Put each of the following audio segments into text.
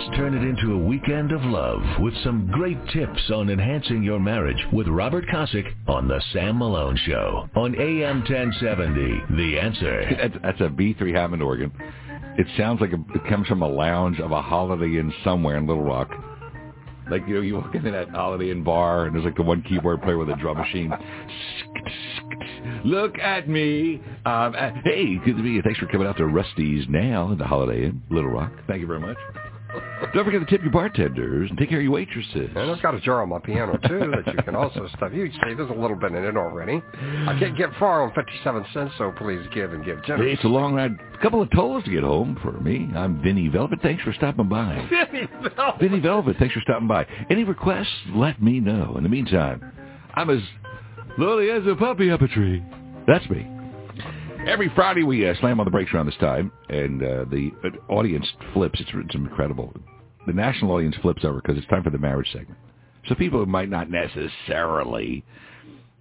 Let's turn it into a weekend of love with some great tips on enhancing your marriage with Robert Kosick on The Sam Malone Show on AM 1070. The Answer. That's, that's a B3 Hammond organ. It sounds like a, it comes from a lounge of a Holiday Inn somewhere in Little Rock. Like, you know, you walk into that Holiday Inn bar and there's like the one keyboard player with a drum machine. Look at me. Um, uh, hey, good to meet you. Thanks for coming out to Rusty's now at the Holiday Inn, Little Rock. Thank you very much. Don't forget to tip your bartenders and take care of your waitresses. And I've got a jar on my piano too that you can also stuff. You see, there's a little bit in it already. I can't get far on 57 cents, so please give and give generously. it's a long ride. A couple of tolls to get home for me. I'm Vinny Velvet. Thanks for stopping by. Vinny Velvet. Vinny Velvet, thanks for stopping by. Any requests, let me know. In the meantime, I'm as lonely as a puppy up a tree. That's me. Every Friday we uh, slam on the brakes around this time, and uh, the uh, audience flips. It's, it's incredible. The national audience flips over because it's time for the marriage segment. So people who might not necessarily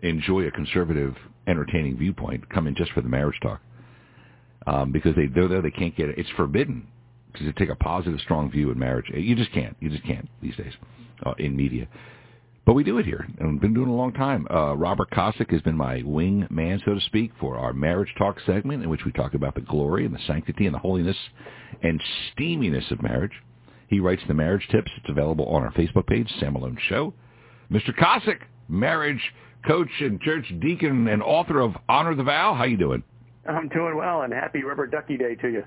enjoy a conservative, entertaining viewpoint come in just for the marriage talk um, because they they're there they can't get it. It's forbidden to take a positive, strong view in marriage. You just can't. You just can't these days uh, in media. But we do it here, and we've been doing it a long time. Uh, Robert Kosick has been my wing man, so to speak, for our marriage talk segment, in which we talk about the glory and the sanctity and the holiness and steaminess of marriage. He writes the marriage tips. It's available on our Facebook page, Sam Malone Show. Mr. Kosick, marriage coach and church deacon and author of Honor the Vow. How you doing? I'm doing well, and happy Rubber Ducky Day to you.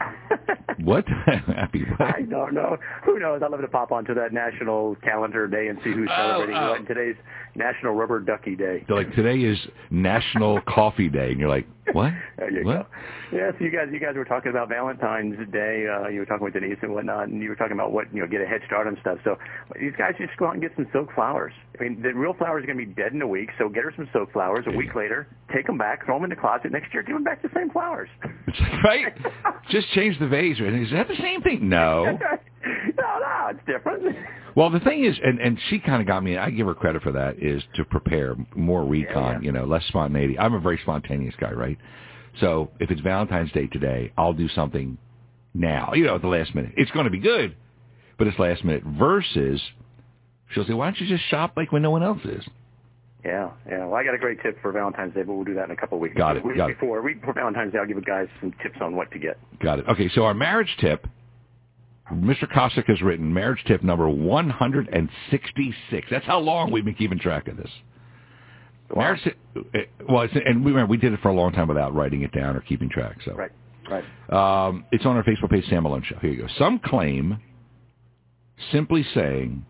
What? Happy what? I don't know. Who knows? I love to pop onto that national calendar day and see who's Oh, celebrating oh. what. And today's National Rubber Ducky Day. They're like today is National Coffee Day, and you're like, what? There you what? go. Yes, you guys, you guys were talking about Valentine's Day. Uh, you were talking with Denise and whatnot, and you were talking about what you know, get a head start on stuff. So these guys just go out and get some silk flowers. I mean, the real flowers are going to be dead in a week, so get her some silk flowers. A There week later, take them back, throw them in the closet. Next year, give them back the same flowers. It's like, right? Just change the vase. Is that the same thing? No. no, no, it's different. Well, the thing is, and and she kind of got me. I give her credit for that. Is to prepare more recon. yeah. You know, less spontaneity. I'm a very spontaneous guy, right? So if it's Valentine's Day today, I'll do something now. You know, at the last minute. It's going to be good, but it's last minute. Versus, she'll say, "Why don't you just shop like when no one else is?" Yeah, yeah. Well, I got a great tip for Valentine's Day, but we'll do that in a couple of weeks. Got it, Week got it. week before Valentine's Day, I'll give you guys some tips on what to get. Got it. Okay, so our marriage tip, Mr. Kosick has written marriage tip number 166. That's how long we've been keeping track of this. Marriage tip, eh, well, it's, and we remember we did it for a long time without writing it down or keeping track. So Right, right. um, it's on our Facebook page, Sam Malone Show. Here you go. Some claim simply saying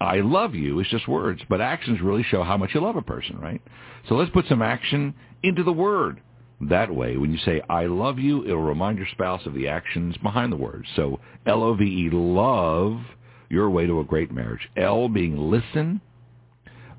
"I love you" is just words, but actions really show how much you love a person, right? So let's put some action into the word. That way, when you say "I love you," it'll remind your spouse of the actions behind the words. So L O V E, love, your way to a great marriage. L being listen.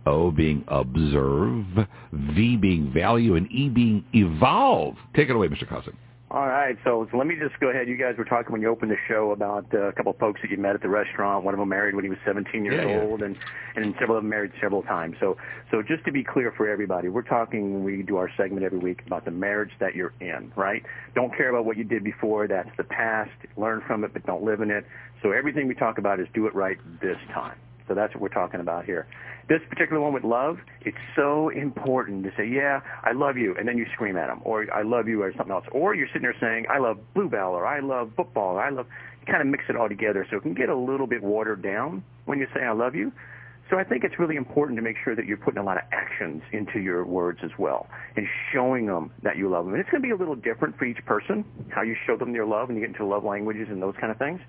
O being observe, V being value, and E being evolve. Take it away, Mr. Cousin. All right, so, so let me just go ahead. You guys were talking when you opened the show about uh, a couple of folks that you met at the restaurant. One of them married when he was 17 years Yeah, yeah. old, and and several of them married several times. So so just to be clear for everybody, we're talking when we do our segment every week about the marriage that you're in, right? Don't care about what you did before. That's the past. Learn from it, but don't live in it. So everything we talk about is do it right this time. So that's what we're talking about here. This particular one with love, it's so important to say, yeah, I love you, and then you scream at them, or I love you, or something else. Or you're sitting there saying, I love Bluebell, or I love football, or I love, you kind of mix it all together so it can get a little bit watered down when you say I love you. So I think it's really important to make sure that you're putting a lot of actions into your words as well and showing them that you love them. And it's going to be a little different for each person, how you show them your love and you get into love languages and those kind of things.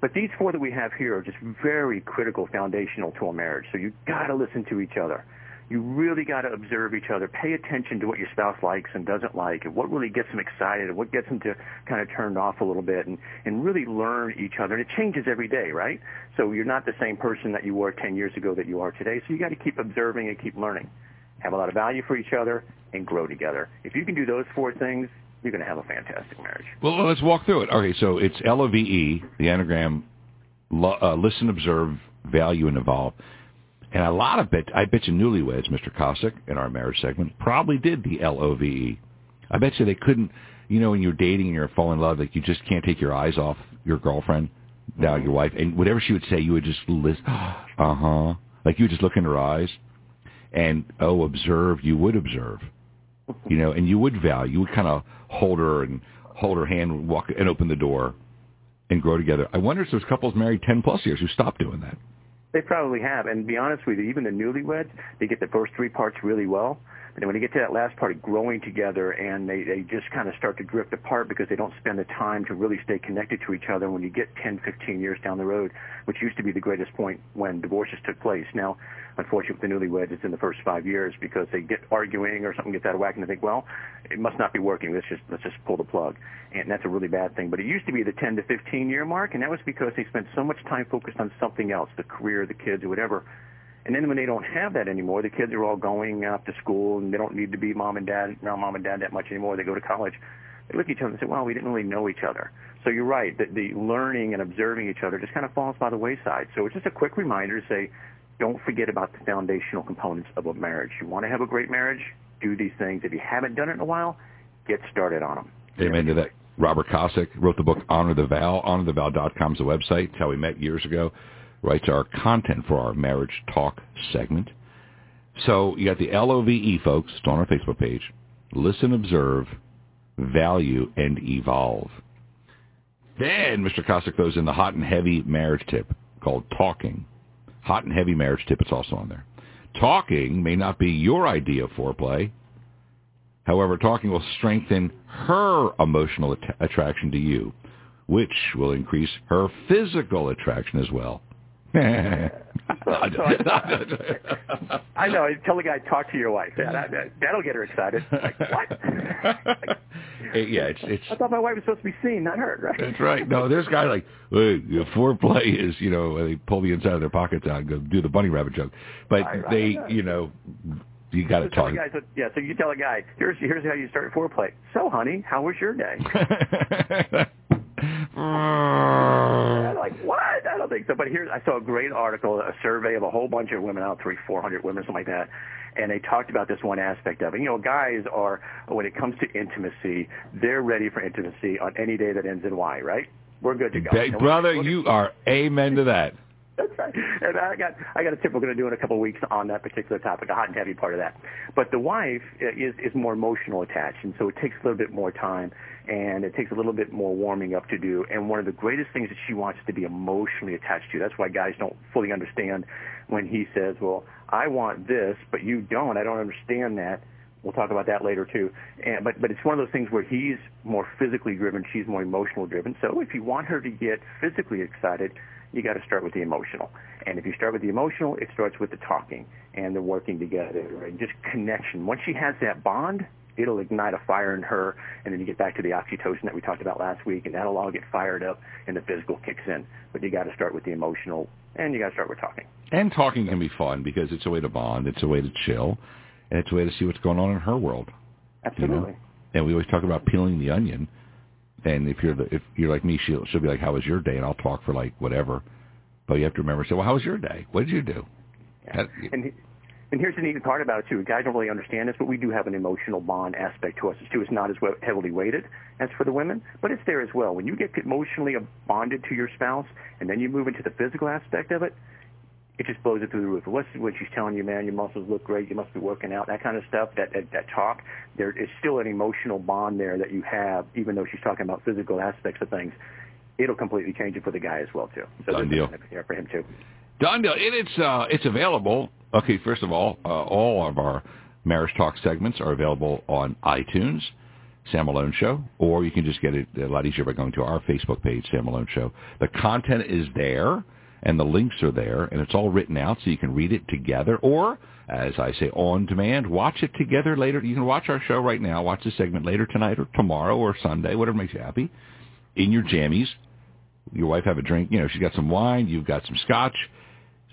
But these four that we have here are just very critical, foundational to a marriage. So you've got to listen to each other. You really got to observe each other. Pay attention to what your spouse likes and doesn't like, and what really gets them excited, and what gets them to kind of turned off a little bit, and and really learn each other. And it changes every day, right? So you're not the same person that you were 10 years ago that you are today. So you got to keep observing and keep learning. Have a lot of value for each other and grow together. If you can do those four things, you're going to have a fantastic marriage. Well, let's walk through it. Okay, so it's L O V E, the anagram, lo, uh, listen, observe, value, and evolve. And a lot of bet, I bet you newlyweds, Mr. Kosick, in our marriage segment, probably did the L O V E. I bet you they couldn't, you know, when you're dating and you're falling in love, like you just can't take your eyes off your girlfriend. now your wife, and whatever she would say, you would just listen. Uh huh. Like you would just look in her eyes, and oh, observe. You would observe, you know, and you would value. You would kind of hold her and hold her hand, and walk and open the door, and grow together. I wonder if there's couples married ten plus years who stopped doing that. They probably have, and to be honest with you, even the newlyweds, they get the first three parts really well. Then when you get to that last part of growing together and they, they just kind of start to drift apart because they don't spend the time to really stay connected to each other when you get 10, 15 years down the road, which used to be the greatest point when divorces took place. Now, unfortunately, with the newlyweds, it's in the first five years because they get arguing or something gets out of whack and they think, well, it must not be working. Let's just, let's just pull the plug. And that's a really bad thing. But it used to be the 10 to 15 year mark, and that was because they spent so much time focused on something else, the career, the kids, or whatever and then when they don't have that anymore, the kids are all going off to school and they don't need to be mom and dad around mom and dad that much anymore. They go to college. They look at each other and say, "Well, we didn't really know each other." So you're right that the learning and observing each other just kind of falls by the wayside. So it's just a quick reminder to say, don't forget about the foundational components of a marriage. You want to have a great marriage, do these things. If you haven't done it in a while, get started on them. Amen to that. Robert Kosick wrote the book Honor the Vow. HonorTheVow.com is the website. It's how we met years ago writes our content for our marriage talk segment. So you got the LOVE folks it's on our Facebook page. Listen, observe, value, and evolve. Then Mr. Kosick goes in the hot and heavy marriage tip called talking. Hot and heavy marriage tip, it's also on there. Talking may not be your idea of foreplay. However, talking will strengthen her emotional att- attraction to you, which will increase her physical attraction as well. I know. Tell the guy talk to your wife. Yeah, that, that'll get her excited. Like, what? yeah, it's it's. I thought my wife was supposed to be seen, not heard. Right? That's right. No, there's guys like hey, foreplay is you know they pull the inside of their pockets out and go do the bunny rabbit joke, but right, they right. you know you got to talk. Guy, so, yeah, so you tell a guy, here's here's how you start foreplay. So, honey, how was your day? like, what? I don't think so. But here, I saw a great article, a survey of a whole bunch of women out, three, four hundred women, something like that, and they talked about this one aspect of it. You know, guys are, when it comes to intimacy, they're ready for intimacy on any day that ends in Y, right? We're good to go. Big brother, you are amen to that. That's right. And I got I got a tip we're going to do in a couple of weeks on that particular topic, a hot and heavy part of that. But the wife uh, is is more emotional attached, and so it takes a little bit more time, and it takes a little bit more warming up to do. And one of the greatest things that she wants is to be emotionally attached to. That's why guys don't fully understand when he says, "Well, I want this, but you don't. I don't understand that." We'll talk about that later too. And, but but it's one of those things where he's more physically driven, she's more emotional driven. So if you want her to get physically excited you got to start with the emotional. And if you start with the emotional, it starts with the talking and the working together and just connection. Once she has that bond, it'll ignite a fire in her, and then you get back to the oxytocin that we talked about last week, and that'll all get fired up, and the physical kicks in. But you got to start with the emotional, and you got to start with talking. And talking can be fun because it's a way to bond, it's a way to chill, and it's a way to see what's going on in her world. Absolutely. You know? And we always talk about peeling the onion and if you're the, if you're like me, she'll she'll be like, "How was your day?" And I'll talk for like whatever. But you have to remember, say, "Well, how was your day? What did you do?" Yeah. and and here's the neat part about it too. Guys don't really understand this, but we do have an emotional bond aspect to us too. It's not as heavily weighted as for the women, but it's there as well. When you get emotionally bonded to your spouse, and then you move into the physical aspect of it, it just blows it through the roof. What's when she's telling you, man, your muscles look great, you must be working out, that kind of stuff, that that, that talk, there is still an emotional bond there that you have, even though she's talking about physical aspects of things. It'll completely change it for the guy as well too. So Done deal. For him too. Done deal. It, it's uh, it's available. Okay, first of all, uh, all of our marriage talk segments are available on iTunes. Sam Malone Show, or you can just get it a lot easier by going to our Facebook page, Sam Malone Show. The content is there and the links are there, and it's all written out so you can read it together, or, as I say, on demand, watch it together later. You can watch our show right now, watch the segment later tonight or tomorrow or Sunday, whatever makes you happy, in your jammies. Your wife have a drink, you know, she's got some wine, you've got some scotch,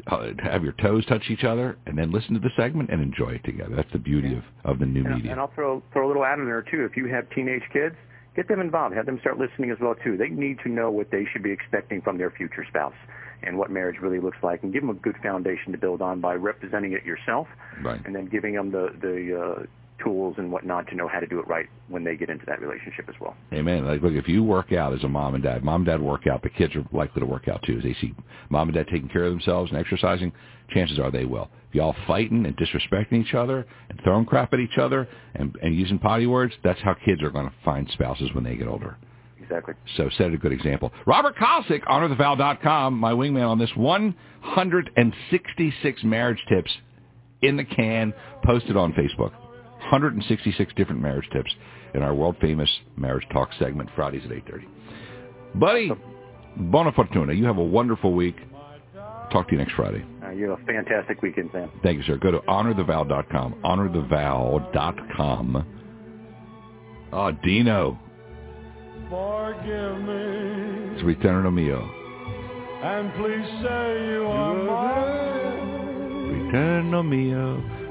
uh, have your toes touch each other, and then listen to the segment and enjoy it together. That's the beauty of, of the new and, media. And I'll throw, throw a little ad in there, too. If you have teenage kids, get them involved. Have them start listening as well, too. They need to know what they should be expecting from their future spouse and what marriage really looks like, and give them a good foundation to build on by representing it yourself, right. and then giving them the the uh, tools and whatnot to know how to do it right when they get into that relationship as well. Amen. Like, look, if you work out as a mom and dad, mom and dad work out, the kids are likely to work out too. As they see mom and dad taking care of themselves and exercising, chances are they will. If y'all fighting and disrespecting each other and throwing crap at each other and, and using potty words, that's how kids are going to find spouses when they get older. Exactly. So set a good example. Robert Kosick, honorthevow.com, my wingman on this 166 marriage tips in the can, posted on Facebook. 166 different marriage tips in our world-famous Marriage Talk segment, Fridays at 8.30. Buddy, buona fortuna. You have a wonderful week. Talk to you next Friday. Uh, you have a fantastic weekend, Sam. Thank you, sir. Go to honorthevow.com. Honorthevow.com. Oh, Dino. Forgive me. It's Return Mio. And please say you are mine. Return Mio.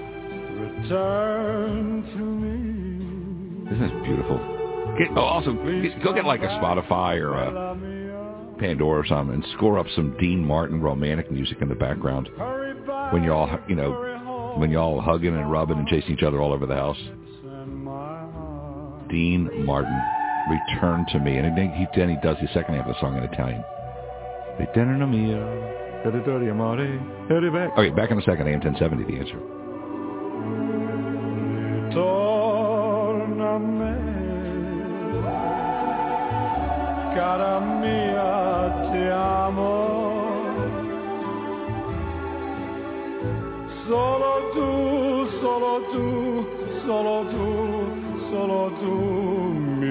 Return to me. Isn't this beautiful? Get, oh, also, get, go get like a Spotify or a Pandora or something and score up some Dean Martin romantic music in the background when you're all, you know, when you're all hugging and rubbing and chasing each other all over the house. Dean Martin, Return to Me. And then he, then he does the second half of the song in Italian. Return to me. Okay, back in a second. AM 1070, the answer. Torna me, cara mia, ti amo. Solo tu, solo tu, solo tu, solo tu